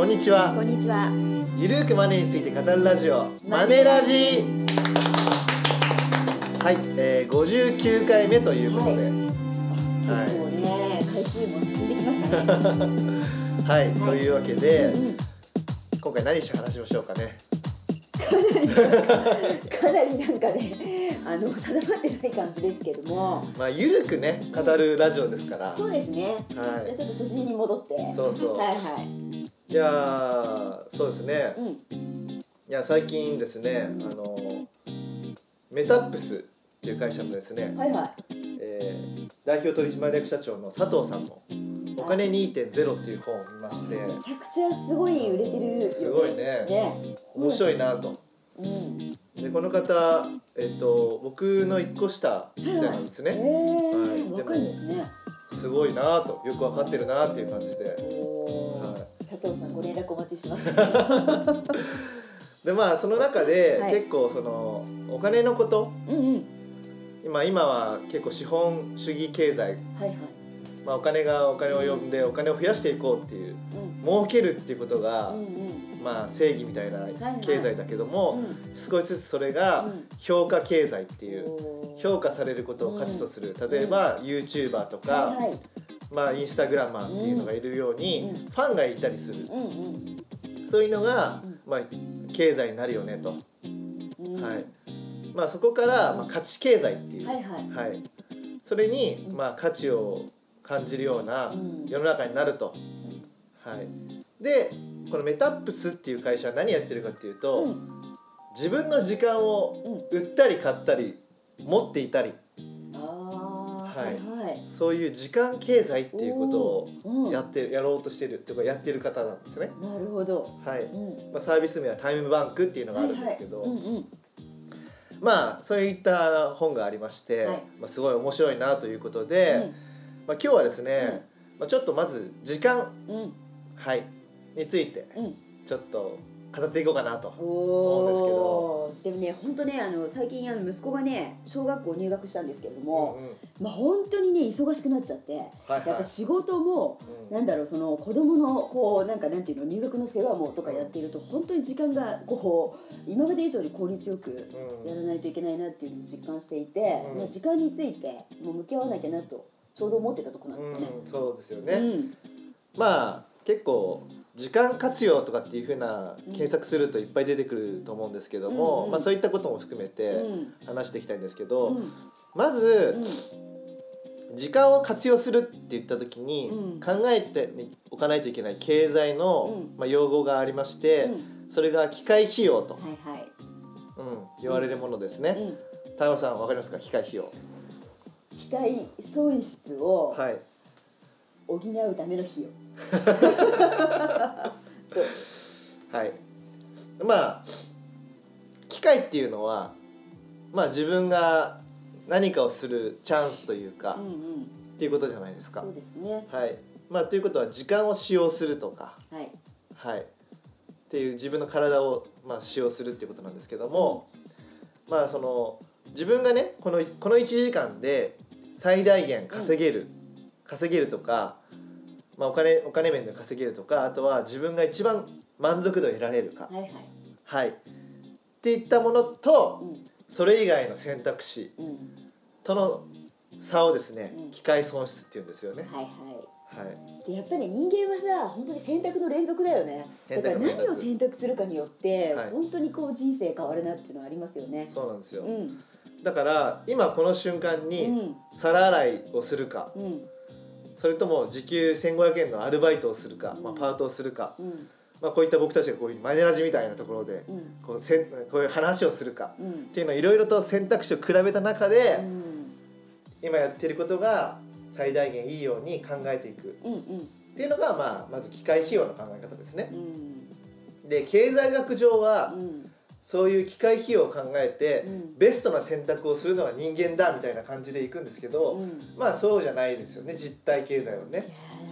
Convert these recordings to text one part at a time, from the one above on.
こんにちはこんにちは。ゆるーくマネーについて語るラジオマネラジはい、えー、59回目ということで結構ね、回数も進んできましたね。はい、というわけで、うんうん今回何して話をしようかねかなりなんかね、あの定まってない感じですけども。まあゆるくね語るラジオですからそうですね。はじゃあちょっと初心に戻って。そうそうはいはい。いいやーそうですねうん。いや最近ですねあのメタップスっていう会社のですね、はいはい。えー代表取締役社長の佐藤さんの「お金2.0」っていう本を見ましてめちゃくちゃすごい売れてるよね。すごいねね。面白いなと。うん。でこの方、えっと僕の1個下みたいなんですえね、えはい若いですね。すごいなとよく分かってるなっていう感じでおご連絡お待ちしてます。でまあその中ではい結構そのお金のことうんうん。今今は結構資本主義経済、はいはい。まあ、お金がお金を呼んでお金を増やしていこうっていううん。儲けるっていうことが、うんうん。まあ、正義みたいない経済だけども、うん。少しずつそれがうん。評価経済っていう評価されることを価値とする。例えば YouTuber とか。まあ、インスタグラマーっていうのがいるように、うん。ファンがいたりする。そういうのが、うんまあ、経済になるよねと、うん。はい。まあ、そこから、まあ、価値経済っていう、はいはい。はい。それにう、ん。まあ、価値を感じるようなうん。世の中になると。はい、でこのメタップスっていう会社は何やってるかっていうと、うん自分の時間をうん。売ったり買ったり持っていたり。ははいいはい。そういう時間経済っていうことをうんやってやろうとしてるっていうかやってる方なんですね。なるほど。はいうん。まあ、サービス名はタイムバンクっていうのがあるんですけど、はいはいうんうん。まあそういった本がありまして、はいまあ、すごい面白いなということで、まあ、今日はですね、まあ、ちょっとまず時間、うん。うん。はい、についてうん。ちょっと語っていこうかなと。お思お。でもね、本当ね、あの最近あの息子がね、小学校入学したんですけれども、うんうんまあ本当にね忙しくなっちゃって、はいやっぱ仕事も。うんなんだろうその子供のこうなんかなんていうの入学の世話もとかやっていると本当に時間がこう今まで以上に効率よくうんやらないといけないなっていうのを実感していて、うんまあ、時間についてもう向き合わなきゃなとちょうど思ってたところなんですよね。うんそうですよね、うんまあ結構時間活用とかっていうふうな検索するといっぱい出てくると思うんですけども、うんうんまあ、そういったことも含めうてん。話していきたいんですけど、うん。まず時間を活用するって言った時にうん。考えておかないといけない経済の、うん。まあ、用語がありまして、うん。それが機械費用と、はいはい。うん、言われるものですね。うん。太郎さんわかりますか？機械費用。機械損失をはい補うための費用。はいまあ機械っていうのはまあ自分が何かをするチャンスというか、うんうん。っていうことじゃないですかそうですね。はいまあということは時間を使用するとかはい。はいっていう自分の体をまあ使用するっていうことなんですけども、まあその自分がねこのこの1時間で最大限稼げる、稼げるとか、まあ、お金お金面で稼げるとかあとは自分が一番満足度を得られるか、はいはい。はい。っていったものとうん。それ以外の選択肢うん。との差をですね、うん。機械損失っていうんですよね。はいはい。はい。でやっぱり人間はさ本当に選択の連続だよね。だから何を選択するかによって、はい。本当にこう人生変わるなっていうのはありますよね。そうなんですよ、うん。だから今この瞬間うにん。皿洗いをするか、うんそれとも時給1500円のアルバイトをするか、うん。まあ、パートをするか、うん。まあ、こういった僕たちがこういうマネラジみたいなところでうん。こうせんこういう話をするかうん。っていうのをいろいろと選択肢を比べた中で、うん。今やってることが最大限いいように考えていく。っていうのが、まあ、まず機械費用の考え方ですね。う。ん。で経済学上はうんそういう機械費用を考えて、うん。ベストな選択をするのが人間だみたいな感じでいくんですけど、うん。まあそうじゃないですよね実体経済はね。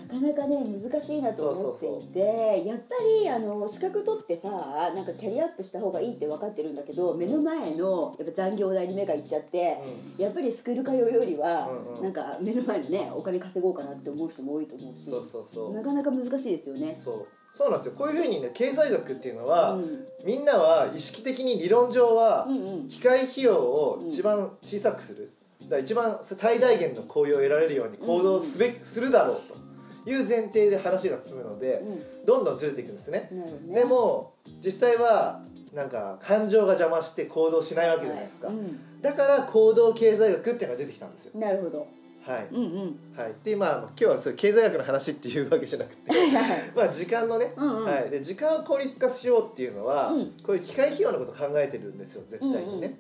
かなかね難しいなと思っていてやっぱりあの資格取ってさなんかキャリアアップした方がいいって分かってるんだけど目の前のやっぱ残業代に目がいっちゃって、やっぱりスクール通うよりは、うんうん。なんか目の前のねお金稼ごうかなって思う人も多いと思うしそうそうそう。なかなか難しいですよね。そう。そうなんですよ。こういうふうにね経済学っていうのは、うん。みんなは意識的に理論上はうんうん。機械費用を一番小さくする、だから一番最大限の効用を得られるように行動すべ、するだろうという前提で話が進むのでうどんどんずれていくんですね。ね。でも実際はなんか感情が邪魔して行動しないわけじゃないですか、はうだから行動経済学っていうのが出てきたんですよ。んなるほど。はい、うんうん。はい、でまあ今日はそういう経済学の話っていうわけじゃなくて。まあ時間のね、うんうん。はい、で時間を効率化しようっていうのは、うん。こういう機械費用のことを考えてるんですよ。絶対にね、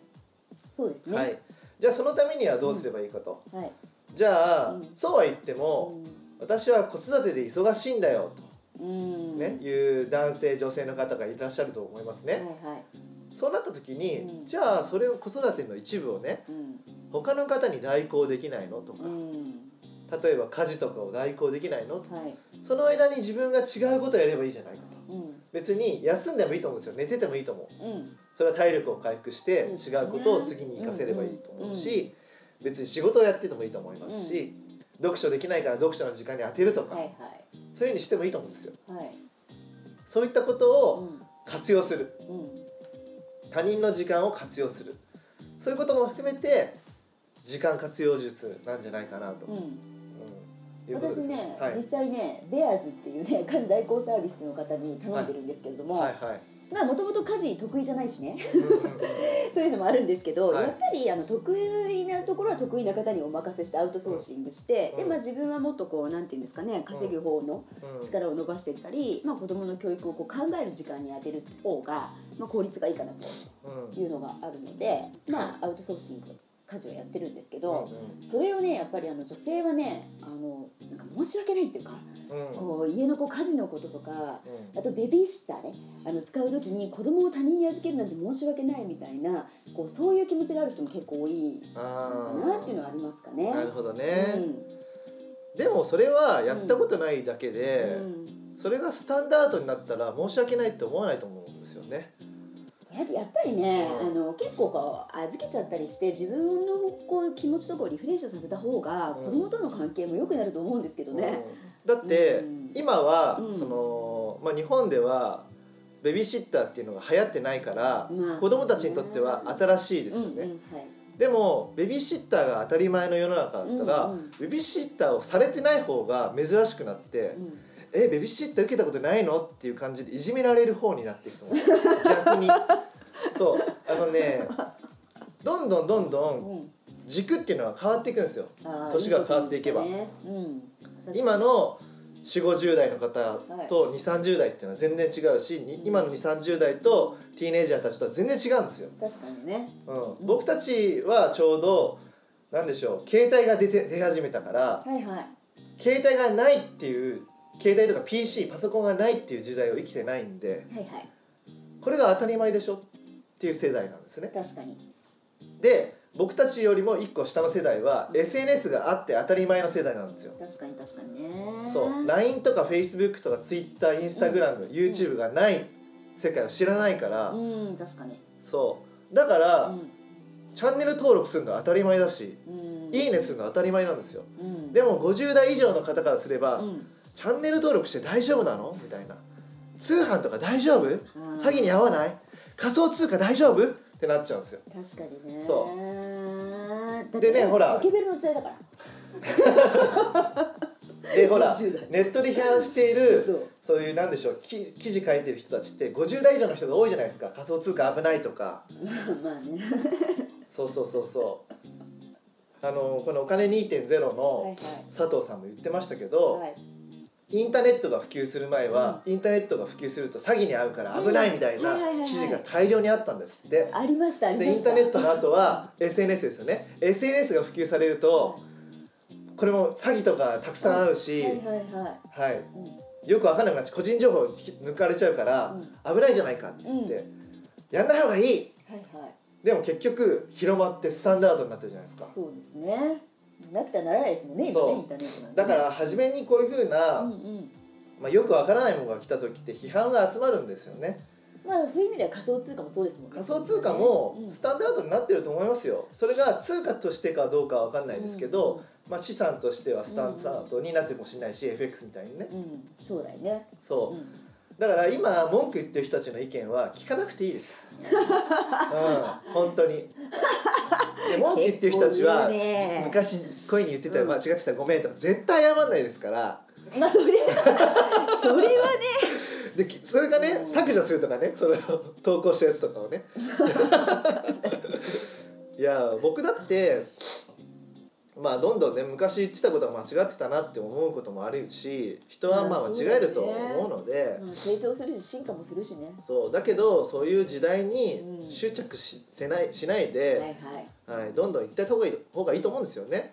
そうですね。はい、じゃあそのためにはどうすればいいかと、はい。じゃあ、うん。そうは言っても、私は子育てで忙しいんだようん。と、ねいう男性女性の方がいらっしゃると思いますね、はいはい。そうなった時に、うんじゃあそれを子育ての一部をねうん。他の方に代行できないの？とか、うん。例えば家事とかを代行できないの？はい。その間に自分が違うことをやればいいじゃないかとうん。別に休んでもいいと思うんですよ寝ててもいいと思ううん。それは体力を回復して違うことを次に活かせればいいと思うし、別に仕事をやっててもいいと思いますし、読書できないから読書の時間に当てるとか、はいそういうふうにしてもいいと思うんですよ。はい。はい。そういったことうをん。活用する。うん。他人の時間を活用する。そういうことも含めて時間活用術なんじゃないかなと、うん。私ね、はい、実際ねベアーズっていうね家事代行サービスの方に頼んでるんですけれども、はい。はいまあもともと家事得意じゃないしね。そういうのもあるんですけど、はい。やっぱりあの得意なところは得意な方にお任せしてアウトソーシングして、うん。でまあ、自分はもっとこうなんていうんですかね稼ぐ方のうん。力を伸ばしていったり、まあ、子どもの教育をこう考える時間に当てる方が、まあ、効率がいいかなとうん。いうのがあるので、まあ、アウトソーシング家事をやってるんですけど、うんそれをねやっぱりあの女性はねあのなんか申し訳ないっていうか、こう家のこう家事のこととかうん。あとベビーシッターねあの使う時に子供を他人に預けるなんて申し訳ないみたいなこうそういう気持ちがある人も結構多いのあかなっていうのはありますかね。なるほどね、うん。でもそれはやったことないだけで、うん。それがスタンダードになったら申し訳ないって思わないと思うんですよね。ややっぱりね、うん。あの結構こう預けちゃったりして自分のこう気持ちとかをリフレッシュさせた方がうん。子供との関係も良くなると思うんですけどね。うん。だって、うん。今は、うん。そのまあ、日本ではベビーシッターっていうのが流行ってないから、まあ子供たちにとっては新しいですよね。うんうんはい。でもベビーシッターが当たり前の世の中だったら、うんうん。ベビーシッターをされてない方が珍しくなってうん「えベビーシッター受けたことないの?」っていう感じでいじめられる方になっていくと思う。逆に。そう。あのねどんどんどんどんうん。軸っていうのは変わっていくんですよ。年が変わっていけば。いいね。うん、今の4 5 0代の方と2 3 0代っていうのは全然違うし、に今の2 3 0代とティーネイジャーたちとは全然違うんですよ、確かにね。うん、僕たちはちょうどなんでしょう携帯が出て出始めたからはいはい。携帯がないっていう携帯とか PC パソコンがないっていう時代を生きてないんではいはい。これが当たり前でしょっていう世代なんですね。確かに。で僕たちよりも1個下の世代は SNS があって当たり前の世代なんですよ。確かに確かにね。そう。LINE とか Facebook とか TwitterInstagram、YouTube がない世界を知らないから、うん確かに。そう。だから、うん。チャンネル登録するのは当たり前だし、うん。いいねするのは当たり前なんですよ。うん。でも50代以上の方からすれば、うんチャンネル登録して大丈夫なの？みたいな。通販とか大丈夫？ー詐欺に遭わない？仮想通貨大丈夫？ってなっちゃうんですよ。確かにね。そう。でねほら。ポケベルの時代だから。でほら50代 ネットで批判しているそう。いうなんでしょうき記事書いてる人たちって50代以上の人が多いじゃないですか。仮想通貨危ないとか。まあね。そうそうそうそう。あのこのお金2.0はいの佐藤さんも言ってましたけど、はいはいインターネットが普及する前は、インターネットが普及すると詐欺に遭うから危ないみたいな記事が大量にあったんです。って。ありました。でインターネットの後は SNS ですよね。SNS が普及されるとこれも詐欺とかたくさんあるし、はいよく分かんなくなっちゃう。個人情報抜かれちゃうから、危ないじゃないかって言って、やんない方がいい。はいはい。でも結局広まってスタンダードになってるじゃないですか。そうですねなくてはならないですもんね今そう。ねインターネットなんでね。だから初めにこういうふうな、うんうん。まあ、よくわからないものが来た時って批判が集まるんですよね。まあそういう意味では仮想通貨もそうですもんね。仮想通貨もうんスタンダードになってると思いますよ。それが通貨としてかどうかは分かんないですけど、まあ、資産としてはスタンダードになってるかもしれないし、FX みたいにね。うん、うん、将来ね、そう。う、ん、だから今文句言ってる人たちの意見は聞かなくていいです。うん本当に。で文句言ってる人たちは、昔こういうふうに言ってた間違ってたらごめんとか絶対謝んないですから。まあそれ それはね。できそれがねうん。削除するとかねそれを投稿したやつとかをね。いや僕だってまあどんどんね昔言ってたことが間違ってたなって思うこともあるし人はまあまあ間違えると思うので、まあ成長するし進化もするしね。そうだけどそういう時代にうん。執着しせないしないはいで、はい。はい、どんどん行った方がいい方がいいと思うんですよね。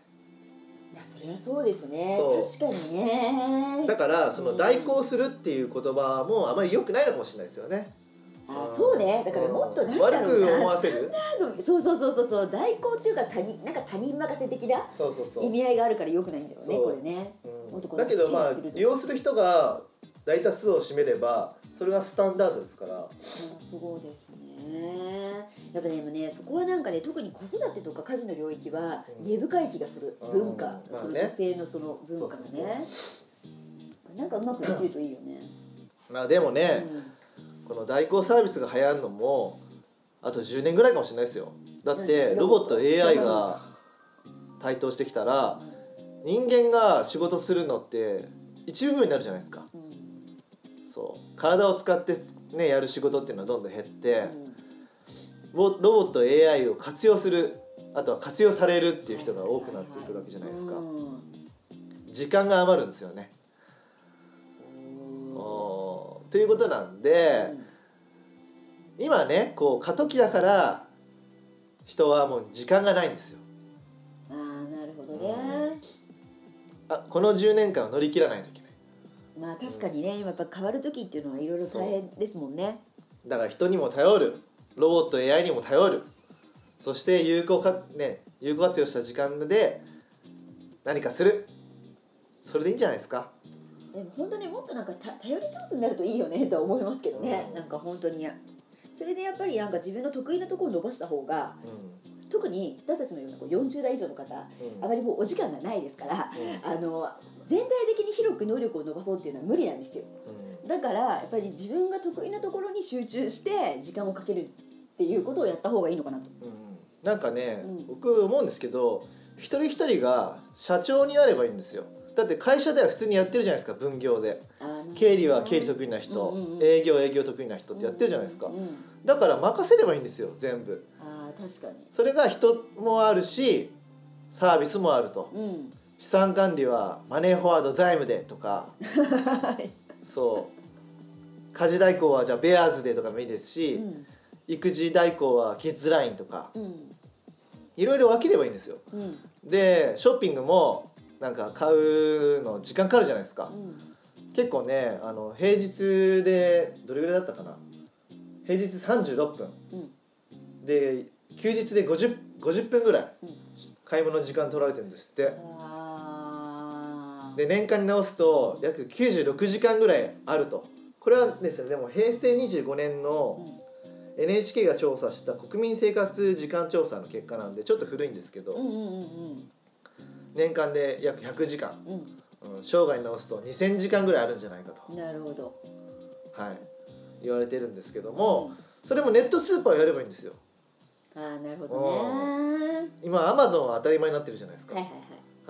いやそれはそうですね。確かにね。だからその代行するっていう言葉もあまり良くないのかもしれないですよね。あそうね。だからもっとなんだろうな。悪く思わせるそうそうそうそうそう代行っていうか他人なんか他人任せ的なそうそうそう。意味合いがあるからよくないんだよねそう。これね。うん。だけどまあ利用する人が大多数を占めればそれがスタンダードですから。まあそうですね。やっぱねでもねそこはなんかね特に子育てとか家事の領域はうん。根深い気がする、うん。文化、まあね。その女性のその文化がね。そうそうなんかうまくできるといいよね、まあでもね、この代行サービスが流行るのもあと10年ぐらいかもしれないですよ。だって何ロボット AI が台頭してきたら人間が仕事するのって一部分になるじゃないですか。うん。うんそう。体を使ってねやる仕事っていうのはどんどん減ってうん。ロロボット AI を活用するあとは活用されるっていう人が多くなってくるわけじゃないですか。うん。時間が余るんですよね。ということなんで、今ねこう過渡期だから人はもう時間がないんですよ。ああなるほどね、あこの10年間を乗り切らないといけない。まあ確かにね今やっぱ変わる時っていうのはいろいろ大変ですもんね。だから人にも頼る。ロボット AI にも頼る。そして有効かね有効活用した時間で何かする。それでいいんじゃないですか。でも本当にもっとなんかた頼り上手になるといいよねとは思いますけどね、うん。なんか本当にそれでやっぱりなんか自分の得意なところを伸ばした方がう特に私たちのようなこう40代以上の方あまりもうお時間がないですからうん。あの全体的に広く能力を伸ばそうっていうのは無理なんですよ。うん。だからやっぱり自分が得意なところに集中して時間をかけるっていうことをやった方がいいのかなと。うん。なんかね、うん。僕思うんですけど一人一人が社長になればいいんですよ。だって会社では普通にやってるじゃないですか分業で。あー経理は経理得意な人、うんうんうん。営業営業得意な人ってやってるじゃないですか、うんうんだから任せればいいんですよ全部。あー確かに。それが人もあるしサービスもあると。うん。資産管理はマネーフォワード財務でとか。はい。そう。家事代行はじゃあベアーズでとかもいいですし、うん。育児代行はキッズラインとか。うん。いろいろ分ければいいんですよ。うん。でショッピングもなんか買うの時間かかるじゃないですか。うん結構ねあの平日でどれぐらいだったかな？平日36分。うん。で休日で 50, 50分ぐらいうん。買い物の時間取られてるんですって。で年間に直すと約96時間ぐらいあると。これはですねでも平成25年のうん。NHK が調査した国民生活時間調査の結果なんでちょっと古いんですけど、うんうんうん年間で約100時間、うんうん、生涯に直すと2000時間ぐらいあるんじゃないかと、うんなるほど。はい、言われてるんですけども、それもネットスーパーをやればいいんですよ。ああなるほどね。今アマゾンは当たり前になってるじゃないですか、はいは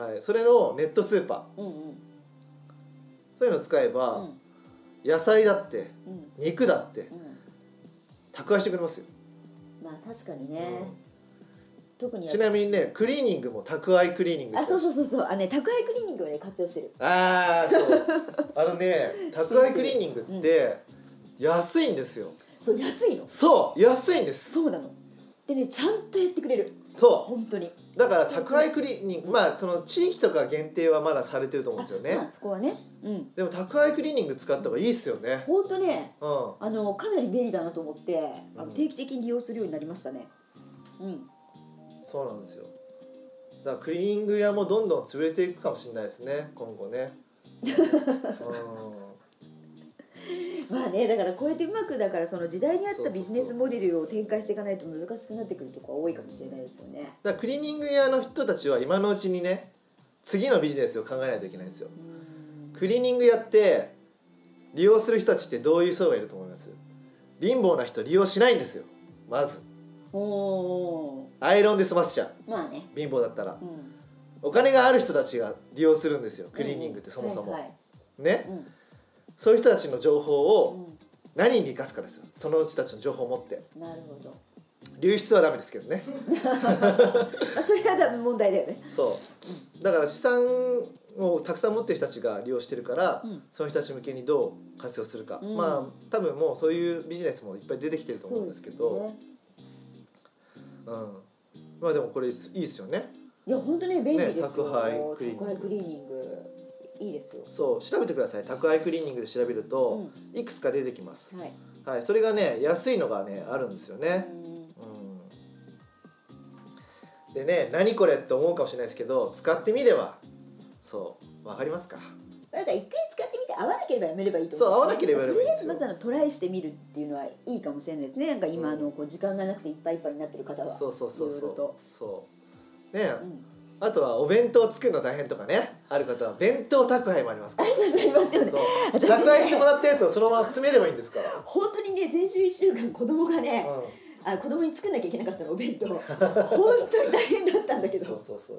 いはい。それのネットスーパはい。うんうん。ーそういうのを使えば、うん。野菜だってうん。肉だってうん。宅配してくれますよ、まあ確かにね。特にちなみにねクリーニングも宅配クリーニングあそうそうそうそうあのね宅配クリーニングをね活用してる。ああそうあのね宅配クリーニングって安いんですよそう安いの？そう安いんですそうなの。でねちゃんとやってくれる。そ本当に。うだから宅配クリーニングまあその地域とか限定はまだされてると思うんですよねあまあそこはね。うん。でも宅配クリーニング使った方がいいっすよね本当ねうんあのかなり便利だなと思ってあうんの定期的に利用するようになりましたね。うん。そうなんですよ。だからクリーニング屋もどんどん潰れていくかもしれないですね今後ね。まあねだからこうやってうまくだからその時代に合ったビジネスモデルを展開していかないと難しくなってくるところが多いかもしれないですよね。だからクリーニング屋の人たちは今のうちにね次のビジネスを考えないといけないんですよ。クリーニング屋って利用する人たちってどういう層がいると思います？貧乏な人利用しないんですよ。まずアイロンで済ませちゃう。まあね。貧乏だったら。うん。お金がある人たちが利用するんですよ。クリーニングってそもそも、はい。はいね。うん。そういう人たちの情報うをん。何に生かすかですよ。その人たちの情報を持って。なるほど。流出はダメですけどね。あ それは多分問題だよね。そう。だから資産をたくさん持ってる人たちが利用してるから、うん。その人たち向けにどう活用するか、うん。まあ多分もうそういうビジネスもいっぱい出てきてると思うんですけどねうん、まあでもこれいいですよね。いや本当ね便利ですよ。ね宅配クリーニング。いいですよ。そう調べてください。宅配クリーニングで調べると、ういくつか出てきます、はい。はい、それがね安いのがねあるんですよね、うん。うん、でね何これって思うかもしれないですけど使ってみれば。そうわかりますか？なんか一回使ってみて合わなければやめればいいとそう思合わなければとりあえずまずあのトライしてみるっていうのはいいかもしれないですね。なんか今、うん。あのこう時間がなくていっぱいいっぱいになってる方は。そうそうそうそう。そう。ね、うん。あとはお弁当作るの大変とかね。ある方は弁当宅配もありますから。ありますありますよね。宅配してもらったやつをそのまま詰めればいいんですか？ら、本当にね先週1週間子供がね、うあ子供に作んなきゃいけなかったのお弁当。本当に大変だったんだけん、そうどそうそう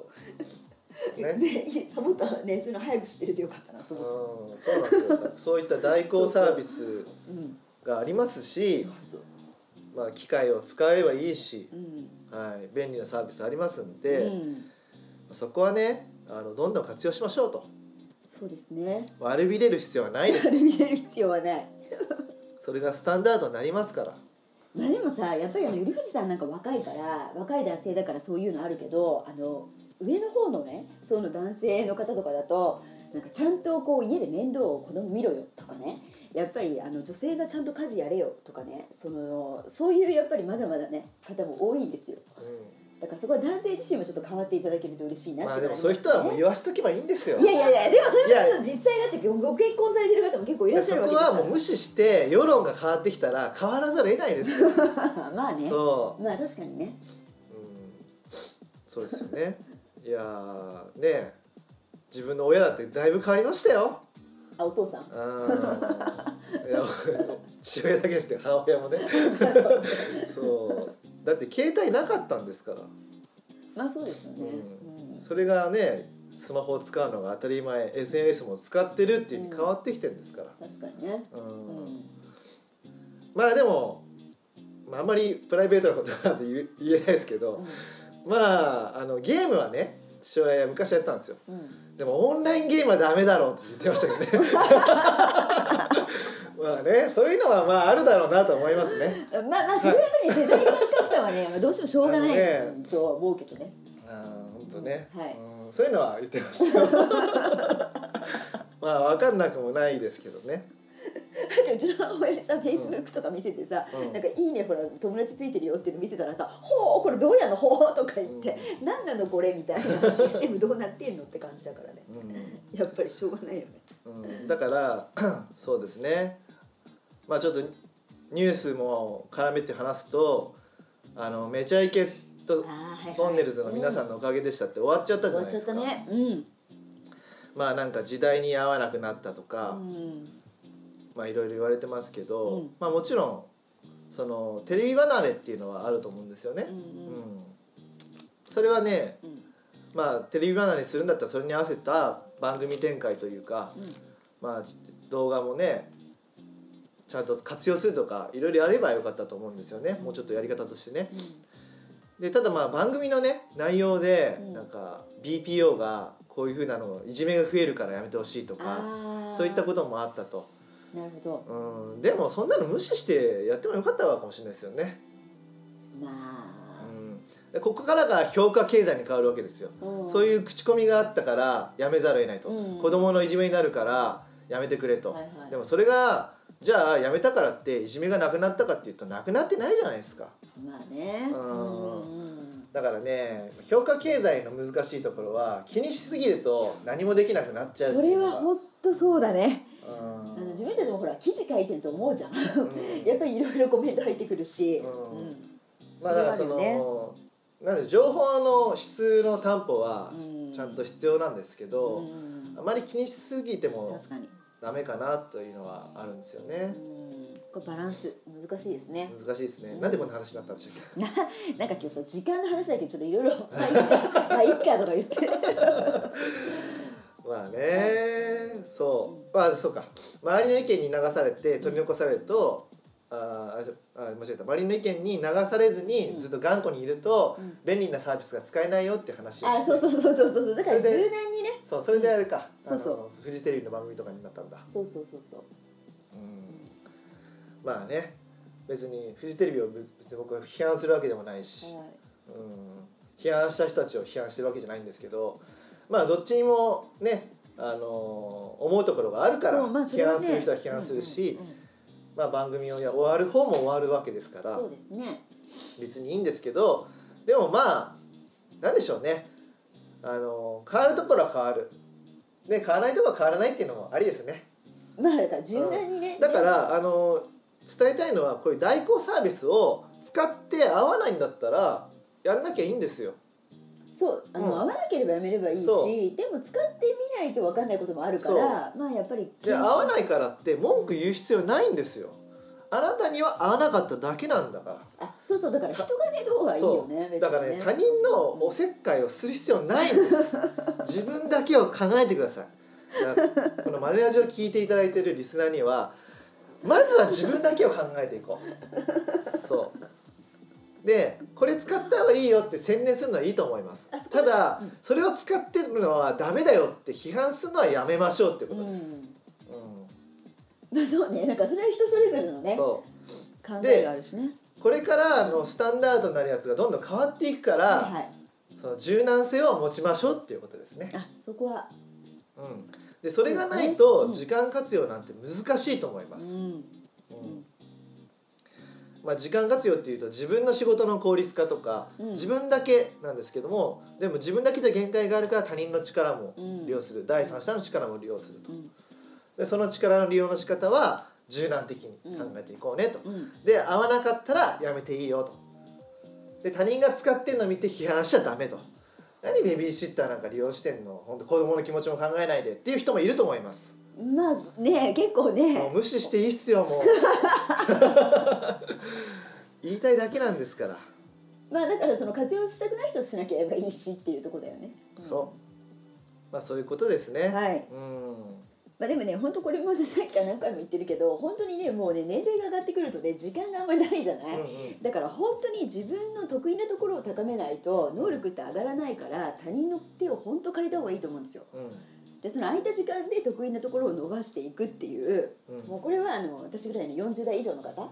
ね。ねいやもっとねそういうの早く知ってるとよかったなとう思って、ん、そうなんですよ。そういった代行サービスうん、がありますしまあ、機械を使えばいいし、うん。はい、便利なサービスありますんで、うん、そこはねあのどんどん活用しましょうと。そうですね。悪びれる必要はないです。あれ見れる必要はない。それがスタンダードになりますから。まあでもさやっぱりあの頼藤さんなんか若いから若い男性だからそういうのあるけどあの上の方のねその男性の方とかだとなんかちゃんとこう家で面倒を子供見ろよとかね。やっぱりあの女性がちゃんと家事やれよとかね。そのそういうやっぱりまだまだね方も多いんですよ。うだからそこは男性自身もちょっと変わっていただけると嬉しいなっん、まあでもそういう人はもうい言わしとけばいいんですよ。いやいやいやでもそういういや方の実際だってごご結婚されてる方も結構いらっしゃそこるわけですから。はもう無視して世論が変わってきたら変わらざるを得ないですよ、まあね。そまあ確かにね。う、うん、そうですよねいやーね自分の親だってだいぶ変わりましたよ。あお父さん？うん。いや父親だけじゃなくて母親もね。そう。だって携帯なかったんですから。まあそうですよね、うん。うん。それがねスマホを使うのが当たり前。SNS も使ってるっていうに変わってきてるんですから、確かにね、うん。うんまあでも、まあ、あんまりプライベートなことなんて言えないですけど、まああのゲームはね父親昔やったんですよ。うん。でもオンラインゲームはダメだろうって言ってましたけどね。まあねそういうのはまああるだろうなと思いますね。まあまあそれはやっぱり世代間格差はね、まあどうしてもしょうがないねとは思うけどね。あー本当ね、はい。うん、そういうのは言ってましたよ。まあ分かんなくもないですけどね。だってうちの母親にさ、フェイスブックとか見せてさ、うんなんかいいねほら友達ついてるよっていうの見せたらさ、ほうこれどうやんの？ほうとか言って、なんなのこれみたいなシステムどうなってんのって感じだからね。うんやっぱりしょうがないよね。うん、だから そうですねまあちょっとニュースも絡めて話すとあのめちゃイケとああはいはい。トンネルズの皆さんののおかげでしたって終わっちゃったじ終わっちゃったゃないですか、ね。うん。まあなんか時代に合わなくなったとか、うん。まあいろいろ言われてますけど、うんまあもちろんそのテレビ離れっていうのはあると思うんですよねう、んうんそれはねうん。まあテレビ離れするんだったらそれに合わせた番組展開というか、うん。まあ動画もねちゃんと活用するとかいろいろやればよかったと思うんですよねもうちょっとやり方としてね。でただまあ番組のね内容でうんなんか BPO がこういうふうなのいじめが増えるからやめてほしいとか。そういったこともあったと、と。なるほど。うん、でもそんなの無視してやってもよかったかもしれないですよね、まうあ。ん、でここからが評価経済に変わるわけですよ、そうういう口コミがあったからやめざるを得ないと、うん。子供のいじめになるからやめてくれと、はいはい。でもそれがじゃあやめたからっていじめがなくなったかっていうとなくなってないじゃないですか。ん。まあね。うん。うんうん。だからね評価経済の難しいところは気にしすぎると何もできなくなっちゃうそれは本当そうだね。うん自分たちもほら記事書いてると思うじゃん。うん。やっぱりいろいろコメント入ってくるし、まあだからそのなんで情報の質の担保はうん。ちゃんと必要なんですけど、うん。あまり気にしすぎてもダメかなというのはあるんですよね。うん、これバランス難しいですね。難しいですね、うん。なんでこんな話になったんでしたっけ？ななんか今日さ時間の話だけどちょっといろいろ「まあいいか」まあいいかとか言ってまあねそうまあそうか。周りの意見に流されて取り残されると、あーあ間違えた。周りの意見に流されずにうん。ずっと頑固にいると、うん。便利なサービスが使えないよって話をあそうそうそうそうそうだから柔軟にね。そうそれであれか、そうそう。フジテレビの番組とかになったんだ。そうそうそうそう。うん。まあね。別にフジテレビを別に僕は批判するわけでもないし、はい。うん、批判した人たちを批判してるわけじゃないんですけどまあどっちにもねあの思うところがあるから批判する人は批判するし、うんうんうんまあ、番組をや終わる方も終わるわけですからそうですね別にいいんですけどでもまあなんでしょうねあの変わるところは変わる。で変わらないところは変わらないっていうのもありですね。まあだから柔軟にね、だからあの伝えたいのはこういう代行サービスを使って合わないんだったらやんなきゃいいんですよ。そうあの、うん合わなければやめればいいそうしでも使ってみないと分かんないこともあるからまあやっぱりで合わないからって文句言う必要ないんですよ。あなたには合わなかっただけなんだから。あそうそうだから人がねどうがいいよね別にだからね他人のおせっかいをする必要ないんです。自分だけを考えてください。だからこのマネラジオを聞いていただいているリスナーにはまずは自分だけを考えていこう。そう。でこれ使った方がいいよって宣伝するのはいいと思います。ただ、うん。それを使ってるのはダメだよって批判するのはやめましょうってこうんとです。うん。まあそうね。なんかそれは人それぞれのねそう。考えがあるしね。これからあのスタンダードになるやつがどんどん変わっていくから、はいはい。その柔軟性を持ちましょうっていうことですね。あそこは。うん、でそれがないと時間活用なんて難しいと思います。うん。うんまあ、時間活用っていうと自分の仕事の効率化とか、うん。自分だけなんですけどもでも自分だけじゃ限界があるから他人の力もうん。利用する、第三者の力も利用すると。うん。でその力の利用の仕方は柔軟的に考えていこうねと、うん。で合わなかったらやめていいよと。で他人が使ってんの見て批判しちゃダメと。何ベビーシッターなんか利用してんの？本当子供の気持ちも考えないでっていう人もいると思います。まあね結構ね。無視していいっすよもう 言いたいだけなんですから、まあだからその活用したくない人はしなければいいしっていうところだよね、んそう。まあそういうことですね、はい。うん。まあでもね本当これもさっきから何回も言ってるけど本当にねもうね年齢が上がってくるとね時間があんまりないじゃない、うんうん。だから本当に自分の得意なところを高めないと能力って上がらないから他人の手を本当借りた方がいいと思うんですよ。うん。でその空いた時間で得意なところを伸ばしていくっていううん。もうこれはあの私ぐらいの40代以上の方うん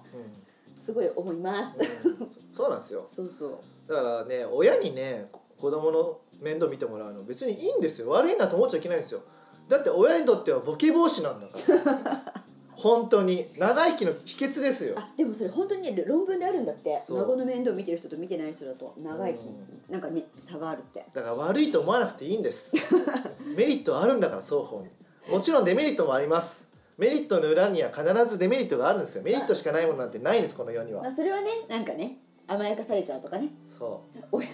すごい思います。うん。そうなんですよ。そうそう。だからね親にね子供の面倒見てもらうの別にいいんですよ。悪いなと思っちゃいけないんですよ。だって親にとってはボケ防止なんだから。本当に。長生きの秘訣ですよ。あでもそれ本当にね論文であるんだって。孫の面倒見てる人と見てない人だと長生きうん。なんかね差があるって。だから悪いと思わなくていいんです。メリットあるんだから双方に。もちろんデメリットもありますメリットの裏には必ずデメリットがあるんですよ。メリットしかないものなんてないんですこの世には。まあそれはねなんかね甘やかされちゃうとかね。そう。親い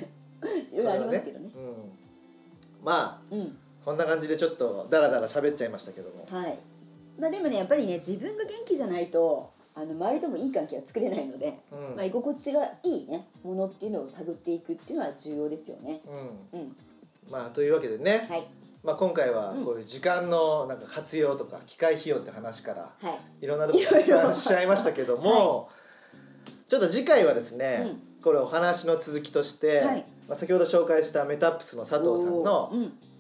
ろいろありますけどね。それはうん、まあうん。こんな感じでちょっとダラダラ喋っちゃいましたけども。はい。まあでもねやっぱりね自分が元気じゃないとあの周りともいい関係は作れないので、うん。まあ、居心地がいいねものっていうのを探っていくっていうのは重要ですよね。うん。うん。まあというわけでね、はいまあ、今回はうん。こういう時間のなんか活用とか機械費用って話からはい。いろんなところたくさんしちゃいましたけども、ちょっと次回はですね、これお話の続きとして、はい。まあ、先ほど紹介したメタップスの佐藤さんの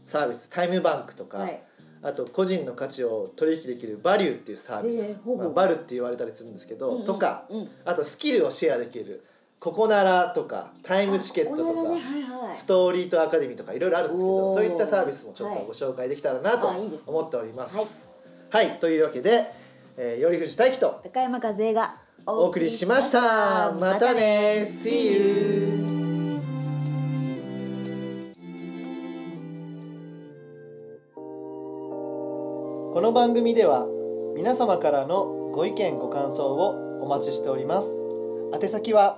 サービスタイムバンクとか、はい。あと個人の価値を取引できるバリューっていうサービス、まあ、バルって言われたりするんですけど、とかうんあとスキルをシェアできるここならとかタイムチケットとか、ストーリーとアカデミーとかいろいろあるんですけどそういったサービスもちょっとご紹介できたらなと思っております。はい、というわけで、えー、大樹と高山和恵がお送りしました。またね See you! この番組では皆様からのご意見ご感想をお待ちしております。宛先は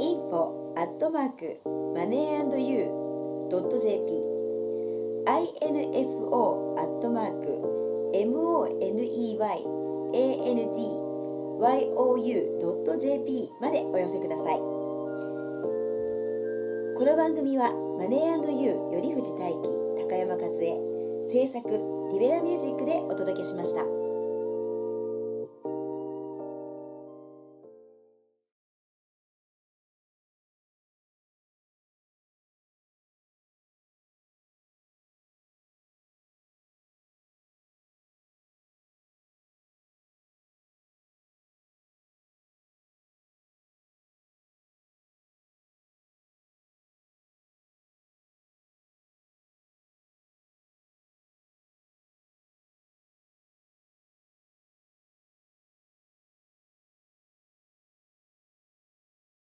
info アットマークマネー &you.jp info アットマーク moneyandyou.jp までお寄せくださいこの番組はマネー &You 頼藤大輝高山和恵制作リベラミュージックでお届けしました。